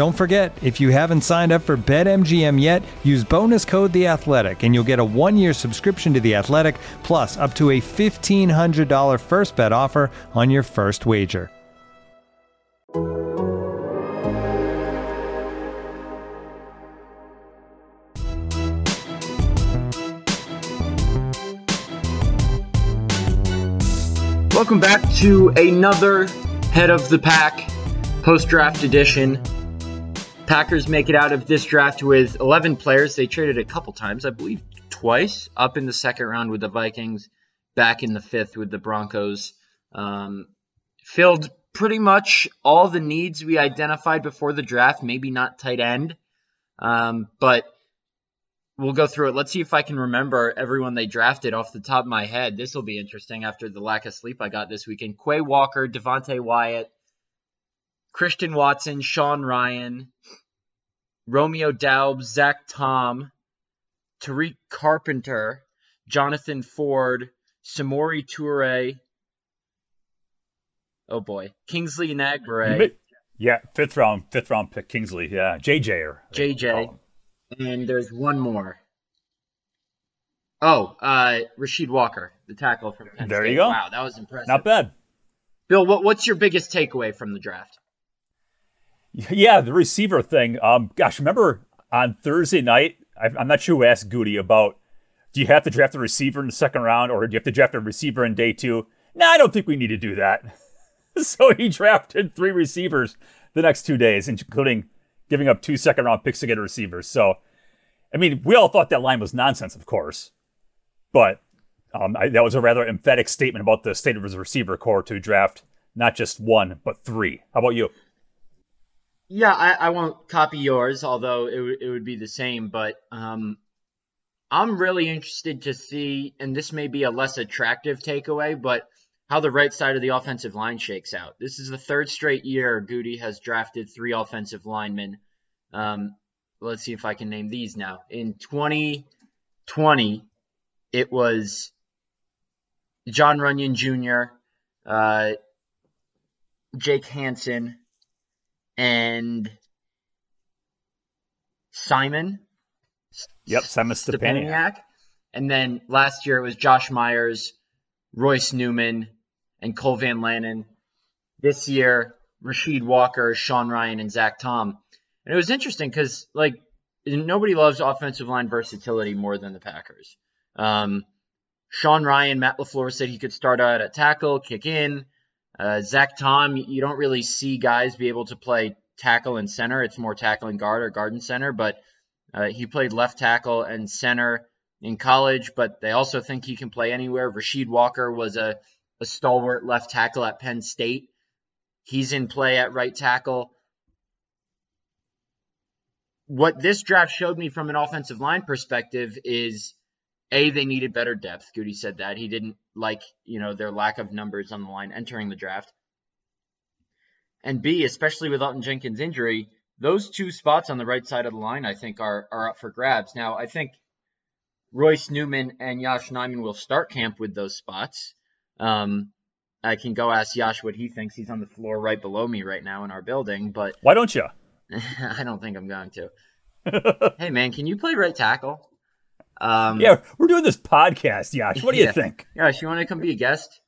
Don't forget, if you haven't signed up for BetMGM yet, use bonus code The Athletic, and you'll get a one-year subscription to The Athletic, plus up to a fifteen hundred dollar first bet offer on your first wager. Welcome back to another Head of the Pack post draft edition. Packers make it out of this draft with 11 players. They traded a couple times, I believe twice, up in the second round with the Vikings, back in the fifth with the Broncos. Um, filled pretty much all the needs we identified before the draft, maybe not tight end, um, but we'll go through it. Let's see if I can remember everyone they drafted off the top of my head. This will be interesting after the lack of sleep I got this weekend. Quay Walker, Devonte Wyatt, Christian Watson, Sean Rhyan, Romeo Doubs, Zach Tom, Tariq Carpenter, Jonathan Ford, Samori Toure. Oh boy, Kingsley Enagbare. Yeah, fifth round, fifth round pick Kingsley. Yeah, JJ or JJ, and there's one more. Oh, uh, Rasheed Walker, the tackle from Penn There State. you go. Wow, that was impressive. Not bad. Bill, what, what's your biggest takeaway from the draft? Yeah, the receiver thing. Um, gosh, remember on Thursday night? I'm not sure who asked Goody about. Do you have to draft a receiver in the second round, or do you have to draft a receiver in day two? No, I don't think we need to do that. so he drafted three receivers the next two days, including giving up two second round picks to get a receiver. So, I mean, we all thought that line was nonsense, of course, but um, I, that was a rather emphatic statement about the state of his receiver core to draft not just one but three. How about you? Yeah, I, I won't copy yours, although it, w- it would be the same. But um, I'm really interested to see, and this may be a less attractive takeaway, but how the right side of the offensive line shakes out. This is the third straight year Goody has drafted three offensive linemen. Um, let's see if I can name these now. In 2020, it was Jon Runyan Jr., uh, Jake Hanson, and Simon Yep, Simon Stepaniak. Stepaniak. And then last year it was Josh Myers, Royce Newman, and Cole Van Lanen. This year, Rasheed Walker, Sean Rhyan, and Zach Tom. And it was interesting because like nobody loves offensive line versatility more than the Packers. Um, Sean Rhyan, Matt LaFleur said he could start out at tackle, kick in. Uh, Zach Tom, you don't really see guys be able to play tackle and center. It's more tackle and guard or guard and center, but uh, he played left tackle and center in college, but they also think he can play anywhere. Rasheed Walker was a, a stalwart left tackle at Penn State. He's in play at right tackle. What this draft showed me from an offensive line perspective is a they needed better depth. Goody said that he didn't like you know their lack of numbers on the line entering the draft. And B, especially with Elgton Jenkins' injury, those two spots on the right side of the line, I think, are are up for grabs. Now, I think Royce Newman and Yosh Nijman will start camp with those spots. Um, I can go ask Yosh what he thinks. He's on the floor right below me right now in our building, but Why don't you? I don't think I'm going to. hey, man, can you play right tackle? Um, Yeah, we're doing this podcast, Yosh. What do you think? Yosh, you want to come be a guest?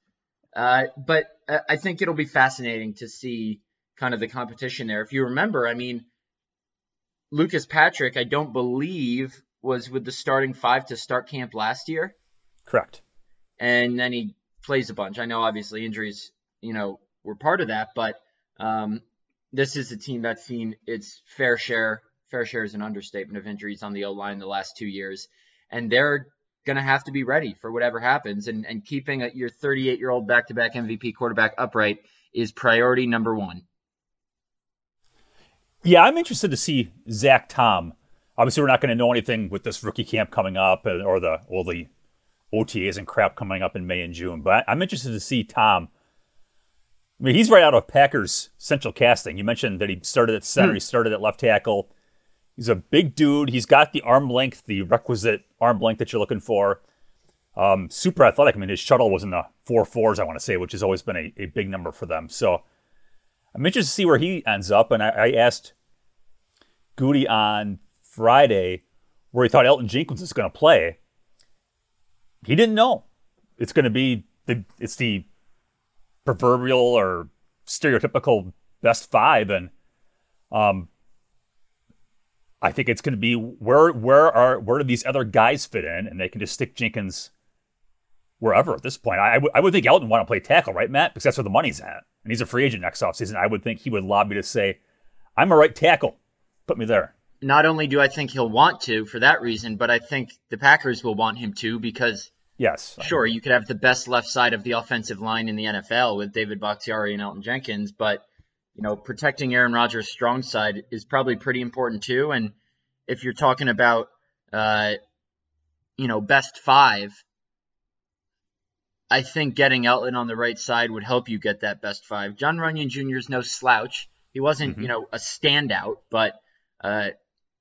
Uh, but I think it'll be fascinating to see kind of the competition there. If you remember, I mean, Lucas Patrick, I don't believe was with the starting five to start camp last year. Correct. And then he plays a bunch. I know obviously injuries, you know, were part of that, but um, this is a team that's seen its fair share. Fair share is an understatement of injuries on the O line the last two years, and they're going to have to be ready for whatever happens. And, and keeping a, your 38 year old back to back MVP quarterback upright is priority number one. Yeah, I'm interested to see Zach Tom. Obviously, we're not going to know anything with this rookie camp coming up or the all the OTAs and crap coming up in May and June. But I'm interested to see Tom. I mean, he's right out of Packers central casting. You mentioned that he started at center, hmm. he started at left tackle. He's a big dude. He's got the arm length, the requisite arm length that you're looking for. Um, super athletic. I mean, his shuttle was in the four fours, I want to say, which has always been a, a big number for them. So I'm interested to see where he ends up. And I, I asked Goody on Friday where he thought Elgton Jenkins was going to play. He didn't know. It's going to be the it's the proverbial or stereotypical best five, and um, I think it's going to be where where are where do these other guys fit in, and they can just stick Jenkins wherever at this point. I, I, w- I would think Elgton want to play tackle, right, Matt? Because that's where the money's at, and he's a free agent next offseason. I would think he would lobby to say, "I'm a right tackle, put me there." Not only do I think he'll want to for that reason, but I think the Packers will want him to because yes, sure, you could have the best left side of the offensive line in the NFL with David Bakhtiari and Elgton Jenkins, but you know, protecting Aaron Rodgers' strong side is probably pretty important too. And if you're talking about, uh, you know, best five, I think getting Elgton on the right side would help you get that best five. Jon Runyan Jr. is no slouch. He wasn't, mm-hmm. you know, a standout, but uh,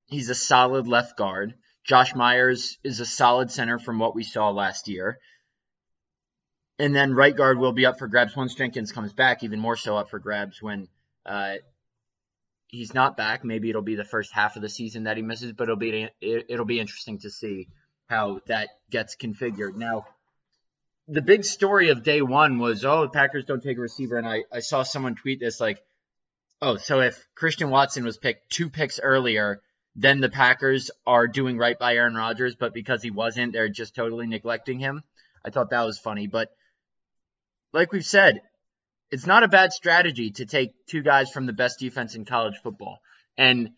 he's a solid left guard. Josh Myers is a solid center from what we saw last year. And then right guard will be up for grabs once Jenkins comes back, even more so up for grabs when uh, he's not back. Maybe it'll be the first half of the season that he misses, but it'll be it'll be interesting to see how that gets configured. Now, the big story of day one was, oh, the Packers don't take a receiver, and I, I saw someone tweet this like, oh, so if Christian Watson was picked two picks earlier, then the Packers are doing right by Aaron Rodgers, but because he wasn't, they're just totally neglecting him. I thought that was funny, but like we've said, it's not a bad strategy to take two guys from the best defense in college football. And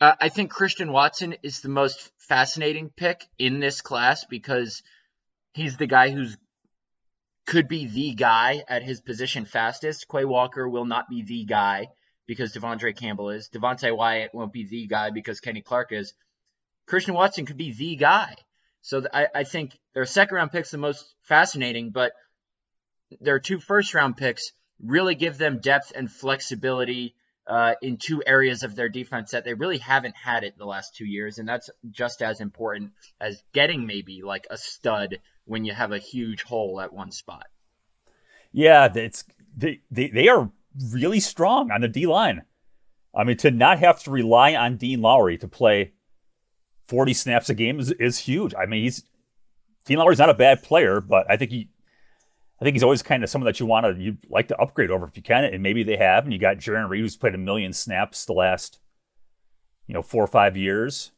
uh, I think Christian Watson is the most fascinating pick in this class because he's the guy who's could be the guy at his position fastest. Quay Walker will not be the guy because De'Vondre Campbell is. Devonte Wyatt won't be the guy because Kenny Clark is. Christian Watson could be the guy. So I, I think their second round picks the most fascinating, but their two first round picks really give them depth and flexibility uh, in two areas of their defense that they really haven't had it the last two years, and that's just as important as getting maybe like a stud when you have a huge hole at one spot. Yeah, it's they they, they are really strong on the D line. I mean, to not have to rely on Dean Lowry to play 40 snaps a game is, is huge. I mean, he's Dean Lowry's not a bad player, but I think he I think he's always kind of someone that you want to you like to upgrade over if you can, and maybe they have. And you got Jarran Reed, who's played a million snaps the last, you know, four or five years.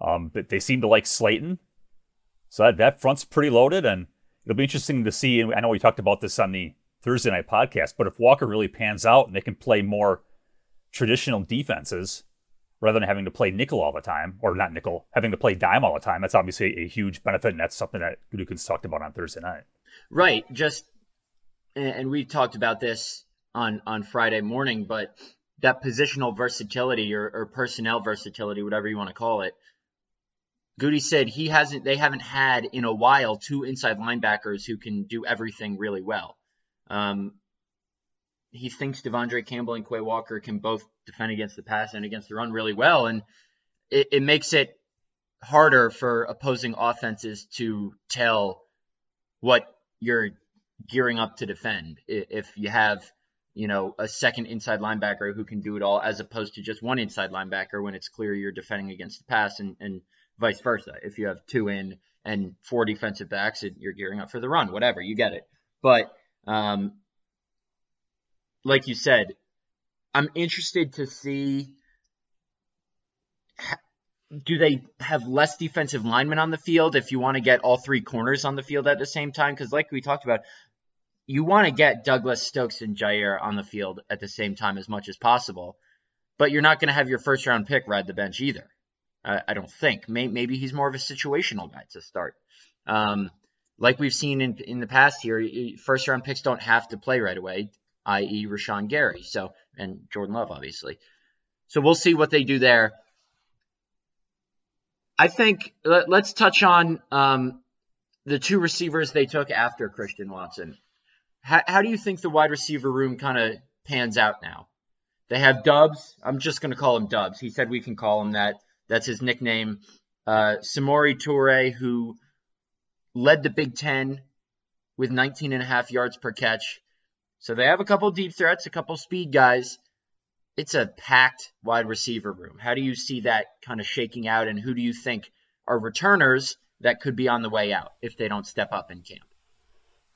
Um, but they seem to like Slaton, so that, that front's pretty loaded, and it'll be interesting to see. And I know we talked about this on the Thursday night podcast, but if Walker really pans out and they can play more traditional defenses rather than having to play nickel all the time, or not nickel, having to play dime all the time, that's obviously a huge benefit, and that's something that Gutekunst talked about on Thursday night. Right. Just and we talked about this on on Friday morning, but that positional versatility or, or personnel versatility, whatever you want to call it. Goody said he hasn't they haven't had in a while two inside linebackers who can do everything really well. Um, he thinks De'Vondre Campbell and Quay Walker can both defend against the pass and against the run really well, and it, it makes it harder for opposing offenses to tell what you're gearing up to defend. If you have, you know, a second inside linebacker who can do it all, as opposed to just one inside linebacker when it's clear you're defending against the pass, and, and vice versa. If you have two in and four defensive backs, you're gearing up for the run. Whatever, you get it. But um, like you said, I'm interested to see do they have less defensive linemen on the field if you want to get all three corners on the field at the same time? Because, like we talked about, you want to get Douglas Stokes and Jaire on the field at the same time as much as possible, but you're not going to have your first round pick ride the bench either. Uh, I don't think. Maybe he's more of a situational guy to start. Um, like we've seen in, in the past here, first round picks don't have to play right away, i.e., Rashan Gary. So, and Jordan Love, obviously. So we'll see what they do there. I think let, us touch on um, the two receivers they took after Christian Watson. How, how do you think the wide receiver room kind of pans out now? They have Doubs. I'm just going to call him Doubs. He said we can call him that. That's his nickname. Uh, Samori Toure, who led the Big Ten with 19 and a half yards per catch. So they have a couple deep threats, a couple speed guys. It's a packed wide receiver room. How do you see that kind of shaking out, and who do you think are returners that could be on the way out if they don't step up in camp?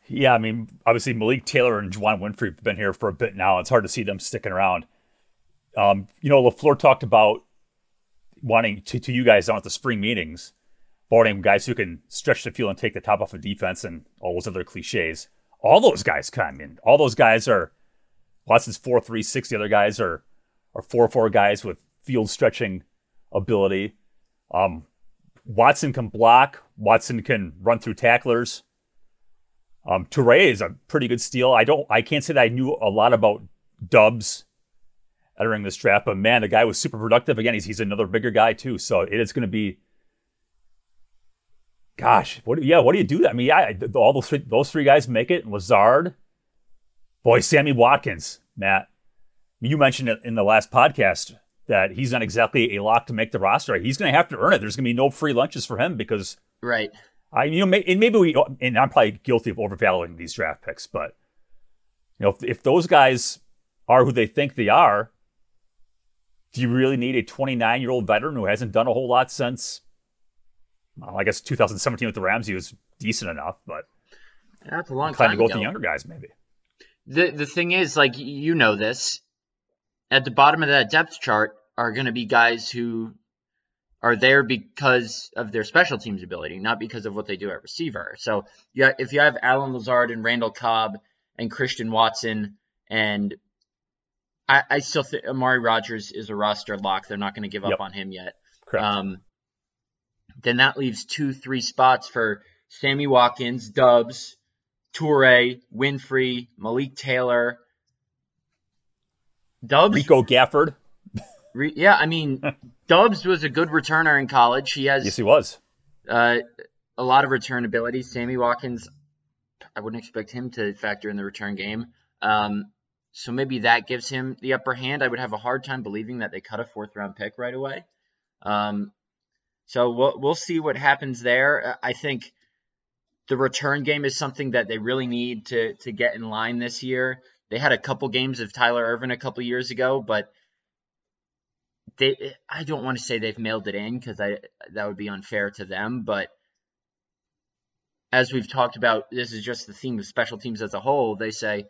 Yeah, I mean, obviously Malik Taylor and Juwann Winfree have been here for a bit now. It's hard to see them sticking around. Um, you know, LaFleur talked about wanting to, to you guys down at the spring meetings, boarding guys who can stretch the field and take the top off of defense and all those other cliches. All those guys come in. All those guys are Watson's four three six. The other guys are are four four guys with field stretching ability. Um, Watson can block. Watson can run through tacklers. Um, Toure is a pretty good steal. I don't. I can't say that I knew a lot about Doubs entering this draft, but man, the guy was super productive. Again, he's he's another bigger guy too. So it is going to be. Gosh, what? Yeah, what do you do? I mean, yeah, all those three, those three guys make it. Lazard, boy, Sammy Watkins, Matt. You mentioned it in the last podcast that he's not exactly a lock to make the roster. He's going to have to earn it. There's going to be no free lunches for him because right I you know and maybe we and I'm probably guilty of overvaluing these draft picks, but you know if, if those guys are who they think they are, do you really need a 29 year old veteran who hasn't done a whole lot since? Well, I guess 2017 with the Rams, he was decent enough, but that's a long time. to go ago. with the younger guys, maybe. The the thing is, like you know this, at the bottom of that depth chart are going to be guys who are there because of their special teams ability, not because of what they do at receiver. So yeah, if you have Allen Lazard and Randall Cobb and Christian Watson and I, I still think Amari Rogers is a roster lock. They're not going to give up yep. on him yet. Correct. Um, then that leaves two, three spots for Sammy Watkins, Doubs, Toure, Winfree, Malik Taylor, Doubs. Rico Gafford. Re- yeah, I mean, Doubs was a good returner in college. He has yes, he was uh, a lot of return ability. Sammy Watkins, I wouldn't expect him to factor in the return game. Um, so maybe that gives him the upper hand. I would have a hard time believing that they cut a fourth round pick right away. Um, so we'll we'll see what happens there. I think the return game is something that they really need to to get in line this year. They had a couple games of Tyler Ervin a couple years ago, but they I don't want to say they've mailed it in because I that would be unfair to them, but as we've talked about, this is just the theme of special teams as a whole. They say,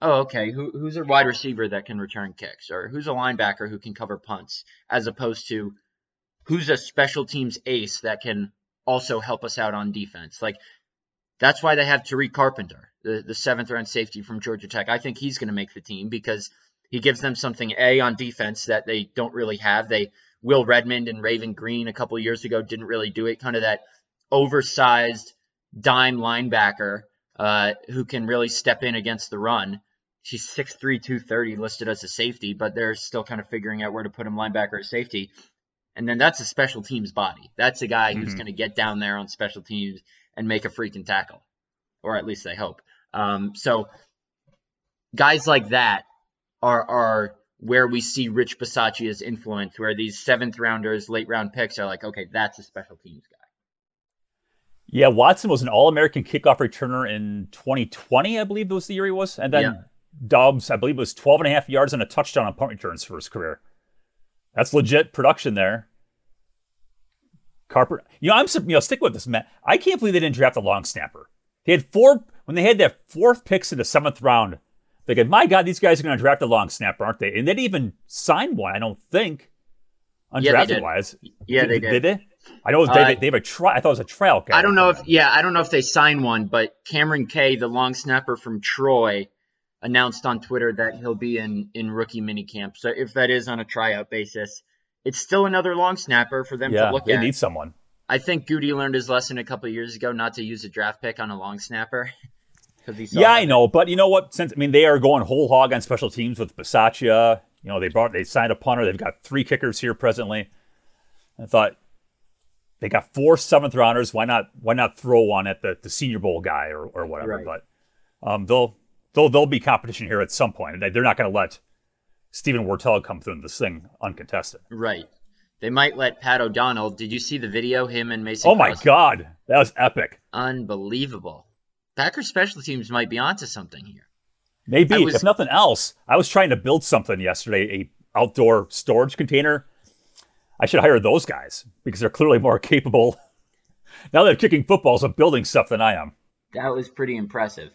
"Oh, okay, who, who's a wide receiver that can return kicks, or who's a linebacker who can cover punts," as opposed to who's a special teams ace that can also help us out on defense. Like that's why they have Tariq Carpenter, the, the seventh round safety from Georgia Tech. I think he's going to make the team because he gives them something A on defense that they don't really have. They Will Redmond and Raven Greene a couple years ago didn't really do it. Kind of that oversized dime linebacker uh, who can really step in against the run. She's 6'3", 230 listed as a safety, but they're still kind of figuring out where to put him linebacker or safety. And then that's a special teams body. That's a guy mm-hmm. who's going to get down there on special teams and make a freaking tackle, or at least they hope. Um, so guys like that are are where we see Rich Bisaccia's influence, where these seventh rounders, late round picks are like, okay, that's a special teams guy. Yeah, Watson was an All American kickoff returner in 2020, I believe that was the year he was. And then yeah. Doubs, I believe, was 12 and a half yards and a touchdown on punt returns for his career. That's legit production there. Carpenter, you know, I'm you know, stick with this, Matt. I can't believe they didn't draft a long snapper. They had four when they had their fourth picks in the seventh round They thinking, my God, these guys are going to draft a long snapper, aren't they? And they didn't even sign one, I don't think, undrafted yeah, wise. Yeah, they did. Did they? I know they, uh, they have a try. I thought it was a guy. I don't know if yeah, I don't know if they signed one, but Cameron Kay, the long snapper from Troy, announced on Twitter that he'll be in in rookie minicamp. So if that is on a tryout basis, it's still another long snapper for them yeah, to look they at. They need someone. I think Goody learned his lesson a couple years ago not to use a draft pick on a long snapper. yeah, I know, but you know what? Since I mean, they are going whole hog on special teams with Bisaccia. You know, they brought they signed a punter. They've got three kickers here presently. I thought they got four seventh rounders. Why not? Why not throw one at the, the Senior Bowl guy or, or whatever? Right. But um, they'll they'll they'll be competition here at some point. They're not going to let Steven Wirtel come through this thing uncontested. Right. They might let Pat O'Donnell. Did you see the video? Him and Mason. Oh my God, that was epic! Unbelievable. Packers special teams might be onto something here. Maybe, was, if nothing else. I was trying to build something yesterday, a outdoor storage container. I should hire those guys because they're clearly more capable. Now they're kicking footballs of building stuff than I am. That was pretty impressive.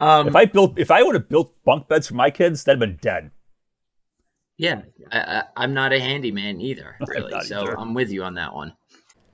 Um, if I built, if I would have built bunk beds for my kids, that'd have been dead. Yeah, I, am not a handyman either, really. so either. I'm with you on that one.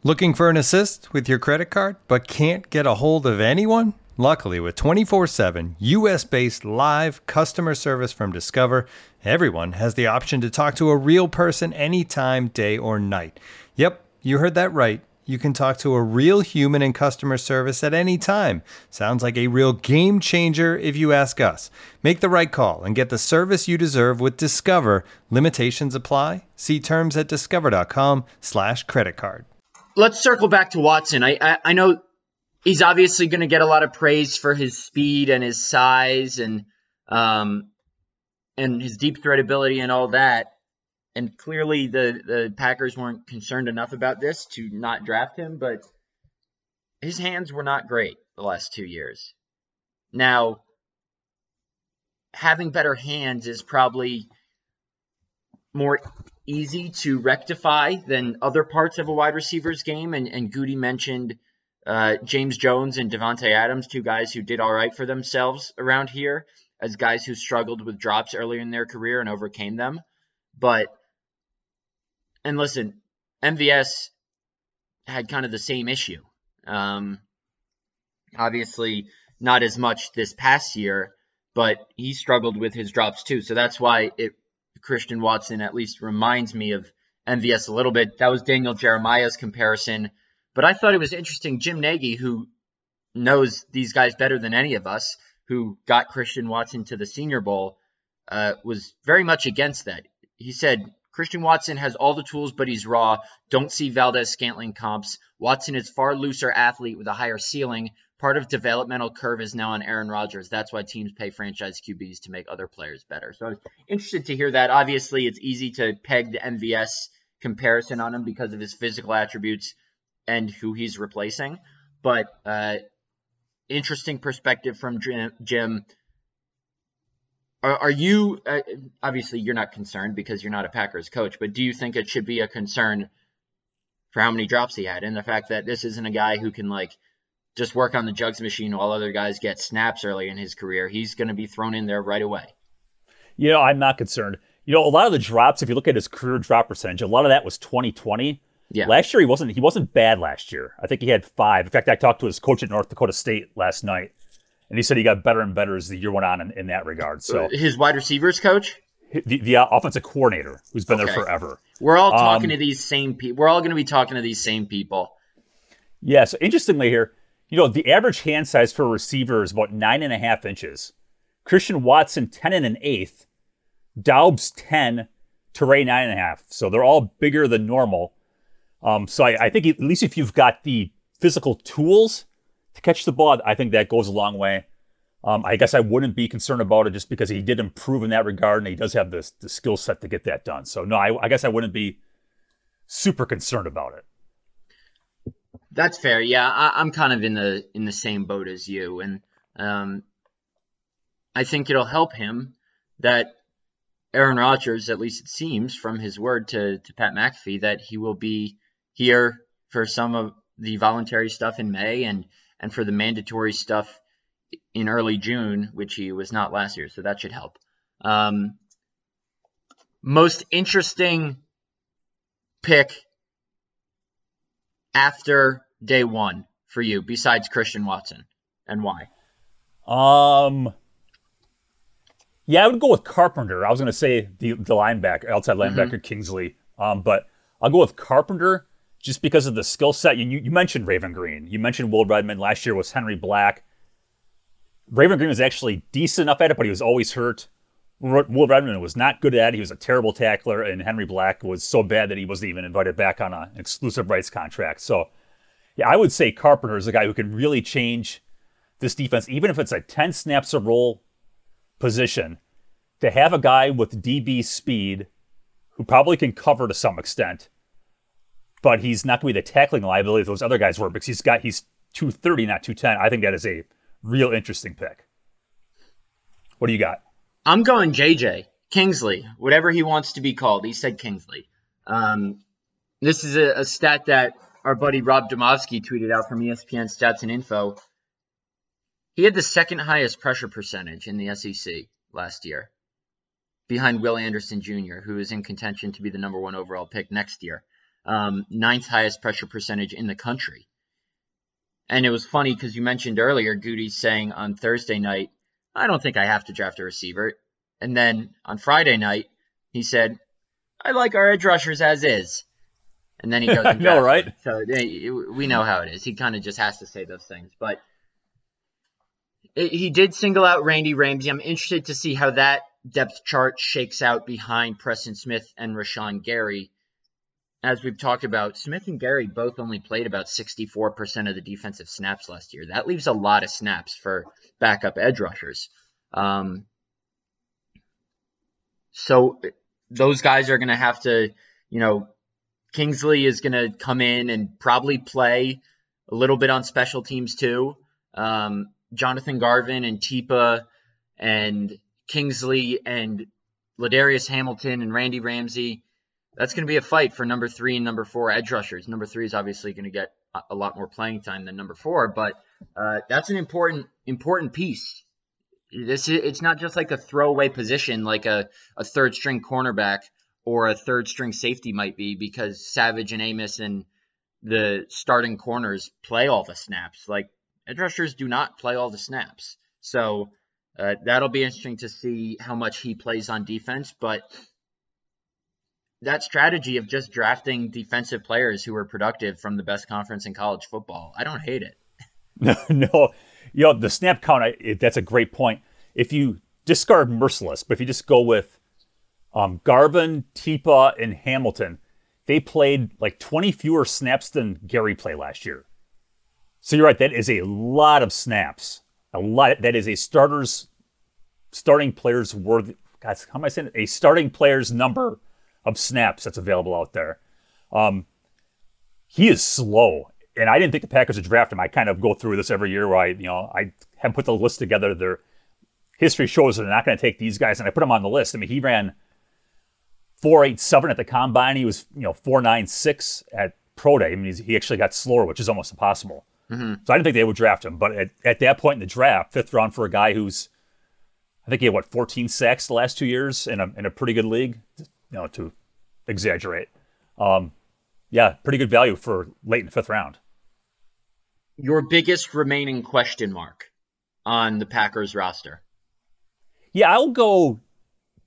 Looking for an assist with your credit card, but can't get a hold of anyone? Luckily, with 24 7 US based live customer service from Discover, everyone has the option to talk to a real person anytime, day or night. Yep, you heard that right. You can talk to a real human in customer service at any time. Sounds like a real game changer if you ask us. Make the right call and get the service you deserve with Discover. Limitations apply. See terms at discover.com/slash credit card. Let's circle back to Watson. I, I, I know he's obviously going to get a lot of praise for his speed and his size and um, and his deep threat ability and all that. And clearly, the the Packers weren't concerned enough about this to not draft him. But his hands were not great the last two years. Now, having better hands is probably more easy to rectify than other parts of a wide receiver's game. And, and Goody mentioned uh, James Jones and Davante Adams, two guys who did all right for themselves around here as guys who struggled with drops earlier in their career and overcame them. But, and listen, MVS had kind of the same issue. Um, obviously, not as much this past year, but he struggled with his drops too. So that's why it Christian Watson at least reminds me of MVS a little bit. That was Daniel Jeremiah's comparison but I thought it was interesting. Jim Nagy, who knows these guys better than any of us, who got Christian Watson to the Senior Bowl, uh, was very much against that. He said, Christian Watson has all the tools, but he's raw. Don't see Valdes-Scantling comps. Watson is far looser athlete with a higher ceiling. Part of developmental curve is now on Aaron Rodgers. That's why teams pay franchise QBs to make other players better. So I was interested to hear that. Obviously, it's easy to peg the MVS comparison on him because of his physical attributes and who he's replacing. But uh, interesting perspective from Jim. Are, are you uh, obviously you're not concerned because you're not a Packers coach, but do you think it should be a concern for how many drops he had and the fact that this isn't a guy who can like just work on the jugs machine while other guys get snaps early in his career? He's going to be thrown in there right away. You know, I'm not concerned. You know, a lot of the drops, if you look at his career drop percentage, a lot of that was 2020. Yeah. Last year he wasn't he wasn't bad last year. I think he had five. In fact, I talked to his coach at North Dakota State last night, and he said he got better and better as the year went on in, in that regard. So his wide receivers coach, the, the uh, offensive coordinator, who's been okay. there forever. We're all talking um, to these same people. We're all going to be talking to these same people. Yeah. So interestingly here, you know, the average hand size for a receiver is about nine and a half inches. Christian Watson ten and an eighth, Daub's ten, Toure nine and a half. So they're all bigger than normal. Um, so I, I think at least if you've got the physical tools to catch the ball, I think that goes a long way. Um, I guess I wouldn't be concerned about it just because he did improve in that regard and he does have the, the skill set to get that done. So, no, I, I, guess I wouldn't be super concerned about it. That's fair. Yeah, I, am kind of in the in the same boat as you, and um, I think it'll help him that Aaron Rodgers, at least it seems from his word to to Pat McAfee, that he will be here for some of the voluntary stuff in May and and for the mandatory stuff in early June, which he was not last year, so that should help. Um, most interesting pick after day one for you, besides Christian Watson, and why? Um, yeah, I would go with Carpenter. I was going to say the the linebacker, outside linebacker mm-hmm. Kingsley, um, but I'll go with Carpenter just because of the skill set. You, you mentioned Raven Greene. You mentioned Will Redmond. Last year was Henry Black. Raven Greene was actually decent enough at it, but he was always hurt. Will Redmond was not good at it. He was a terrible tackler, and Henry Black was so bad that he wasn't even invited back on an exclusive rights contract. So, yeah, I would say Carpenter is a guy who can really change this defense, even if it's a 10 snaps a roll position. To have a guy with DB speed who probably can cover to some extent, but he's not going to be the tackling liability those other guys were because he's got he's 230, not 210. I think that is a real interesting pick. What do you got? I'm going JJ Kingsley, whatever he wants to be called. He said Kingsley. Um, this is a, a, stat that our buddy Rob Demovsky tweeted out from ESPN Stats and Info. He had the second highest pressure percentage in the SEC last year, behind Will Anderson Jr., who is in contention to be the number one overall pick next year. Um, ninth highest pressure percentage in the country. And it was funny because you mentioned earlier Goody saying on Thursday night I don't think I have to draft a receiver. And then on Friday night, he said, I like our edge rushers as is. And then he goes, and no, right? So we know how it is. He kind of just has to say those things. But he did single out Randy Ramsey. I'm interested to see how that depth chart shakes out behind Preston Smith and Rashan Gary as we've talked about, Smith and Gary both only played about 64% of the defensive snaps last year. That leaves a lot of snaps for backup edge rushers. Um, so those guys are going to have to, you know, Kingsley is going to come in and probably play a little bit on special teams too. Um, Jonathan Garvin and Tipa and Kingsley and Ladarius Hamilton and Randy Ramsey that's going to be a fight for number three and number four edge rushers. Number three is obviously going to get a lot more playing time than number four, but uh, that's an important important piece. This it's not just like a throwaway position like a, a third string cornerback or a third string safety might be because Savage and Amos and the starting corners play all the snaps. Like edge rushers do not play all the snaps, so uh, that'll be interesting to see how much he plays on defense. But that strategy of just drafting defensive players who are productive from the best conference in college football. I don't hate it. No, no, you know the snap count. I, that's a great point. If you discard merciless, but if you just go with um, Garvin, Tipa, and Hamilton, they played like 20 fewer snaps than Gary played last year. So you're right. That is a lot of snaps. A lot. That is a starter's starting player's worth. Guys, how am I saying it? A starting player's number of snaps that's available out there. Um, he is slow, and I didn't think the Packers would draft him. I kind of go through this every year where I, you know, I have put the list together. Their history shows that they're not going to take these guys, and I put him on the list. I mean, he ran four eight seven at the combine. He was, you know, four nine six at pro day. I mean, he actually got slower, which is almost impossible. Mm-hmm. So I didn't think they would draft him. But at, at that point in the draft, fifth round for a guy who's, I think he had what 14 sacks the last two years in a in a pretty good league you know, to exaggerate. Um, yeah, pretty good value for late in the fifth round. Your biggest remaining question mark on the Packers roster? Yeah, I'll go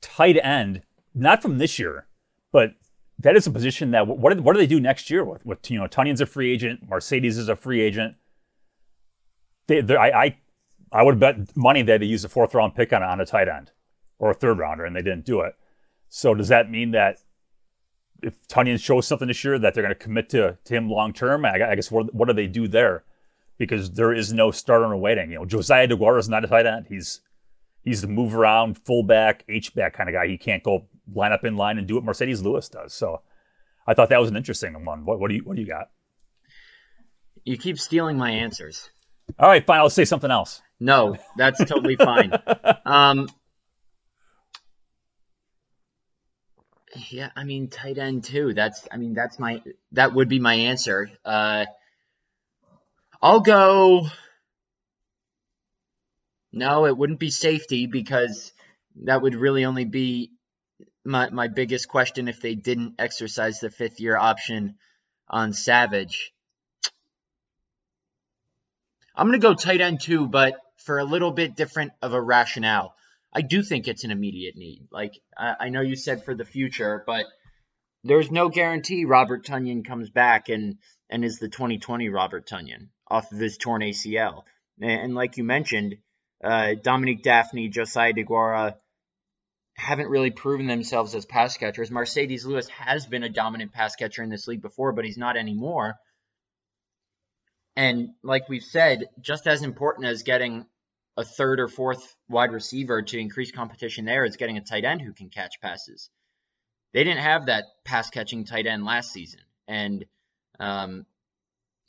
tight end, not from this year, but that is a position that what do, what do they do next year with, with you know Tonyan's a free agent, Marcedes is a free agent. They, I, I I would bet money that they used a fourth round pick on, on a tight end or a third rounder, and they didn't do it. So does that mean that if Tonyan shows something this year that they're going to commit to, to him long term? I, I, guess what, what do they do there? Because there is no starter in waiting. You know, Josiah DeGuara is not a tight end. He's he's the move around fullback, H back kind of guy. He can't go line up in line and do what Marcedes Lewis does. So I thought that was an interesting one. What, what do you what do you got? You keep stealing my answers. All right, fine. I'll say something else. No, that's totally fine. Um, Yeah, I mean tight end too. That's I mean that's my that would be my answer. Uh, I'll go. No, it wouldn't be safety because that would really only be my my biggest question if they didn't exercise the fifth year option on Savage. I'm gonna go tight end too, but for a little bit different of a rationale. I do think it's an immediate need. Like I, I know you said for the future, but there's no guarantee Robert Tonyan comes back and and is the 2020 Robert Tonyan off of his torn ACL. And, and like you mentioned, uh, Dominique Dafney, Josiah DeGuara haven't really proven themselves as pass catchers. Marcedes Lewis has been a dominant pass catcher in this league before, but he's not anymore. And like we've said, just as important as getting a third or fourth wide receiver to increase competition there is getting a tight end who can catch passes. They didn't have that pass catching tight end last season. And um,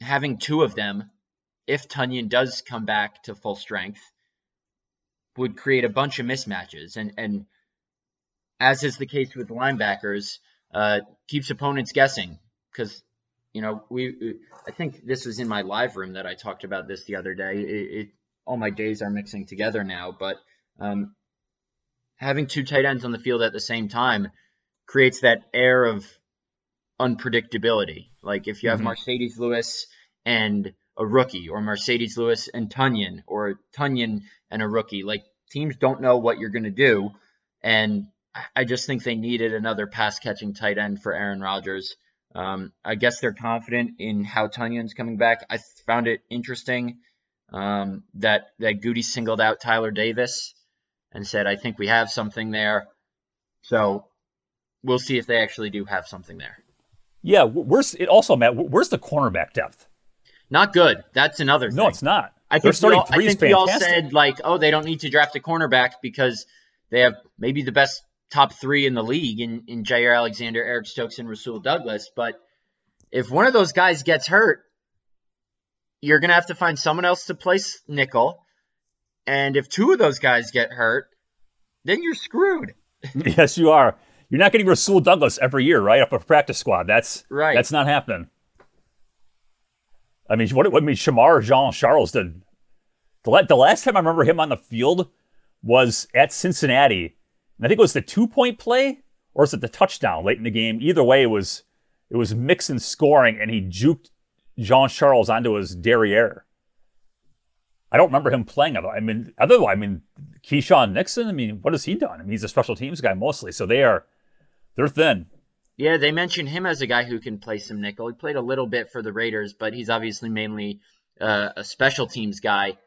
having two of them, if Tonyan does come back to full strength, would create a bunch of mismatches. And, and as is the case with linebackers, uh, keeps opponents guessing because you know we I think this was in my live room that I talked about this the other day. It, it all my days are mixing together now, but um, having two tight ends on the field at the same time creates that air of unpredictability. Like if you have mm-hmm. Marcedes Lewis and a rookie, or Marcedes Lewis and Tonyan, or Tonyan and a rookie, like teams don't know what you're going to do, and I just think they needed another pass catching tight end for Aaron Rodgers. Um, I guess they're confident in how Tonyan's coming back. I found it interesting um, that that Goody singled out Tyler Davis and said, "I think we have something there." So we'll see if they actually do have something there. Yeah, where's it also, Matt? Where's the cornerback depth? Not good. That's another. Thing. No, it's not. I think, we all, I think we all said like, oh, they don't need to draft a cornerback because they have maybe the best top three in the league in, in Jaire Alexander, Eric Stokes, and Rasul Douglas. But if one of those guys gets hurt, you're going to have to find someone else to place nickel. And if two of those guys get hurt, then you're screwed. yes, you are. You're not getting Rasul Douglas every year, right? Up a practice squad. That's right. That's not happening. I mean, what, what I mean, Shemar Jean Charles did. The, the last time I remember him on the field was at Cincinnati and I think it was the two point play or was it the touchdown late in the game? Either way, it was it was Mixon scoring and he juked Jean Charles onto his derriere. I don't remember him playing. I mean, otherwise, I mean, Keisean Nixon. I mean, what has he done? I mean, he's a special teams guy mostly, so they are they're thin. Yeah, they mentioned him as a guy who can play some nickel. He played a little bit for the Raiders, but he's obviously mainly uh, a special teams guy.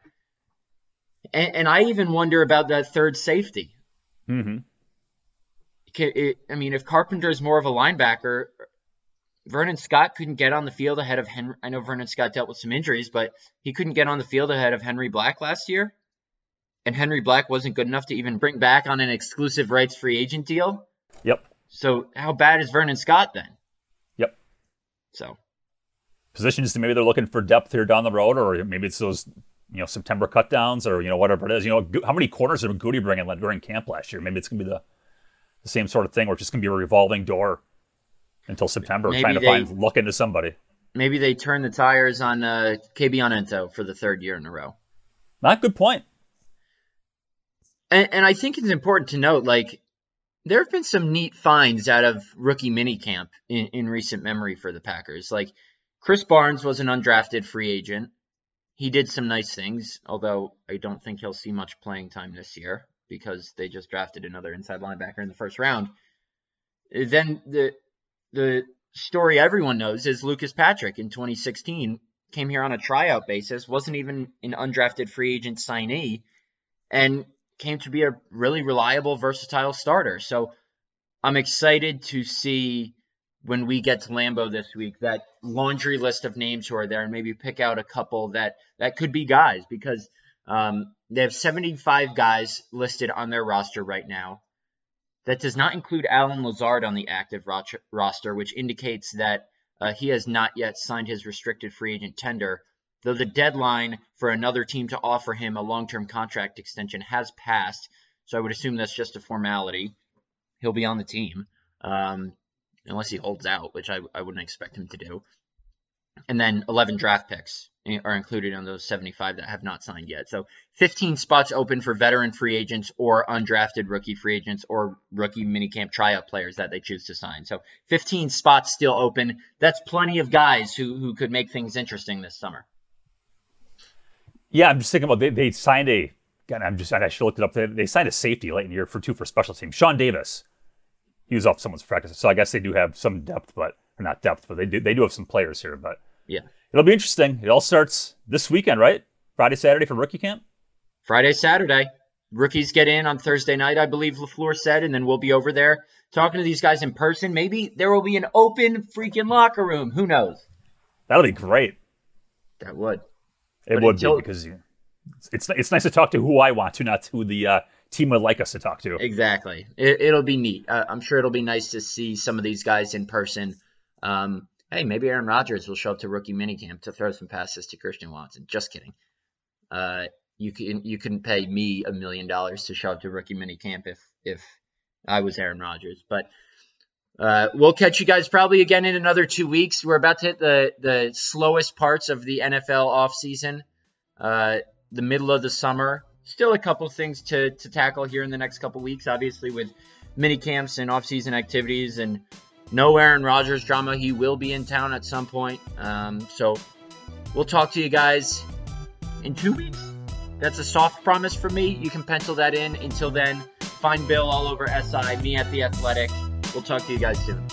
And, and I even wonder about that third safety. Mm-hmm. It, I mean, if Carpenter is more of a linebacker, Vernon Scott couldn't get on the field ahead of Henry. I know Vernon Scott dealt with some injuries, but he couldn't get on the field ahead of Henry Black last year. And Henry Black wasn't good enough to even bring back on an exclusive rights free agent deal. Yep. So how bad is Vernon Scott then? Yep. So positions to maybe they're looking for depth here down the road, or maybe it's those you know September cutdowns or you know whatever it is. You know how many corners did Goody bring in during camp last year? Maybe it's gonna be the, the same sort of thing, or it's just gonna be a revolving door until September, maybe trying to they, find look into somebody. Maybe they turn the tires on uh, Kabion Ento for the third year in a row. Not good point. And, and I think it's important to note, like there have been some neat finds out of rookie minicamp in, in recent memory for the Packers. Like Krys Barnes was an undrafted free agent he did some nice things, although I don't think he'll see much playing time this year because they just drafted another inside linebacker in the first round. Then the the story everyone knows is Lucas Patrick in 2016 came here on a tryout basis, wasn't even an undrafted free agent signee, and came to be a really reliable, versatile starter. So I'm excited to see when we get to Lambeau this week that laundry list of names who are there and maybe pick out a couple that that could be guys because um, they have 75 guys listed on their roster right now. That does not include Allen Lazard on the active roster, which indicates that uh, he has not yet signed his restricted free agent tender, though the deadline for another team to offer him a long term contract extension has passed. So I would assume that's just a formality. He'll be on the team. Um, unless he holds out, which I, I wouldn't expect him to do. And then 11 draft picks are included on those 75 that have not signed yet. So 15 spots open for veteran free agents or undrafted rookie free agents or rookie minicamp tryout players that they choose to sign. So 15 spots still open. That's plenty of guys who, who could make things interesting this summer. Yeah, I'm just thinking about they, they signed a. God, I'm just I should look it up. They, they signed a safety late in the year for two for special teams. Sean Davis, he was off someone's practice, so I guess they do have some depth, but or not depth, but they do they do have some players here. But yeah, it'll be interesting. It all starts this weekend, right? Friday, Saturday for rookie camp. Friday, Saturday. Rookies get in on Thursday night, I believe Lafleur said, and then we'll be over there talking to these guys in person. Maybe there will be an open freaking locker room. Who knows? That'll be great. That would. It but would until, be because it's it's nice to talk to who I want to, not who the uh, team would like us to talk to. Exactly. It, will be neat. Uh, I'm sure it'll be nice to see some of these guys in person. Um, hey, maybe Aaron Rodgers will show up to rookie minicamp to throw some passes to Christian Watson. Just kidding. Uh, you can you can pay me a million dollars to show up to rookie minicamp if if I was Aaron Rodgers, but. Uh, we'll catch you guys probably again in another two weeks. We're about to hit the, the slowest parts of the NFL offseason, uh, the middle of the summer. Still a couple things to, to tackle here in the next couple weeks, obviously, with mini camps and offseason activities and no Aaron Rodgers drama. He will be in town at some point. Um, so we'll talk to you guys in two weeks. That's a soft promise for me. You can pencil that in. Until then, find Bill all over SI, me at The Athletic. We'll talk to you guys soon.